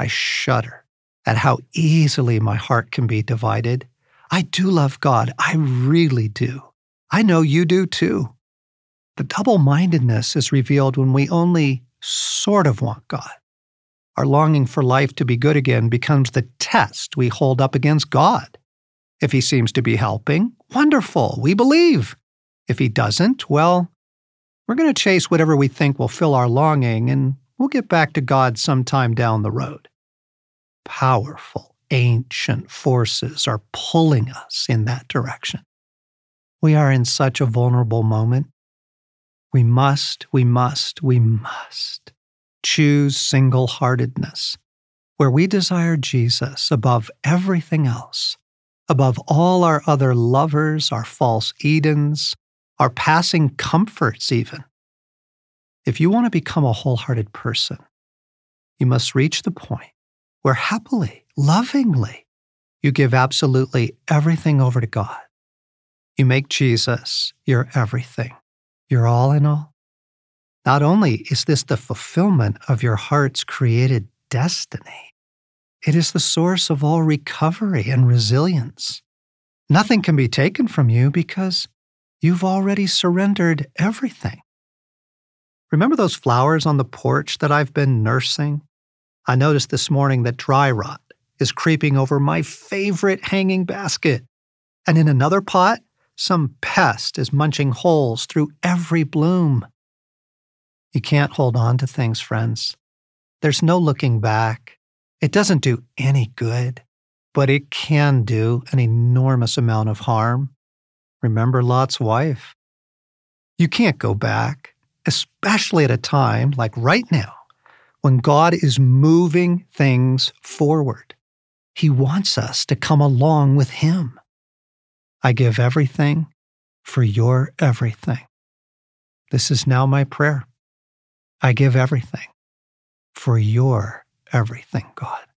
I shudder at how easily my heart can be divided. I do love God. I really do. I know you do too. The double mindedness is revealed when we only sort of want God. Our longing for life to be good again becomes the test we hold up against God. If he seems to be helping, wonderful, we believe. If he doesn't, well, we're going to chase whatever we think will fill our longing, and we'll get back to God sometime down the road. Powerful, ancient forces are pulling us in that direction. We are in such a vulnerable moment. We must, we must, we must choose single heartedness, where we desire Jesus above everything else, above all our other lovers, our false Edens, our passing comforts, even. If you want to become a wholehearted person, you must reach the point where happily, lovingly, you give absolutely everything over to God. You make Jesus your everything, your all in all. Not only is this the fulfillment of your heart's created destiny, it is the source of all recovery and resilience. Nothing can be taken from you because you've already surrendered everything. Remember those flowers on the porch that I've been nursing? I noticed this morning that dry rot is creeping over my favorite hanging basket. And in another pot, some pest is munching holes through every bloom. You can't hold on to things, friends. There's no looking back. It doesn't do any good, but it can do an enormous amount of harm. Remember Lot's wife. You can't go back, especially at a time like right now when God is moving things forward. He wants us to come along with Him. I give everything for your everything. This is now my prayer. I give everything for your everything, God.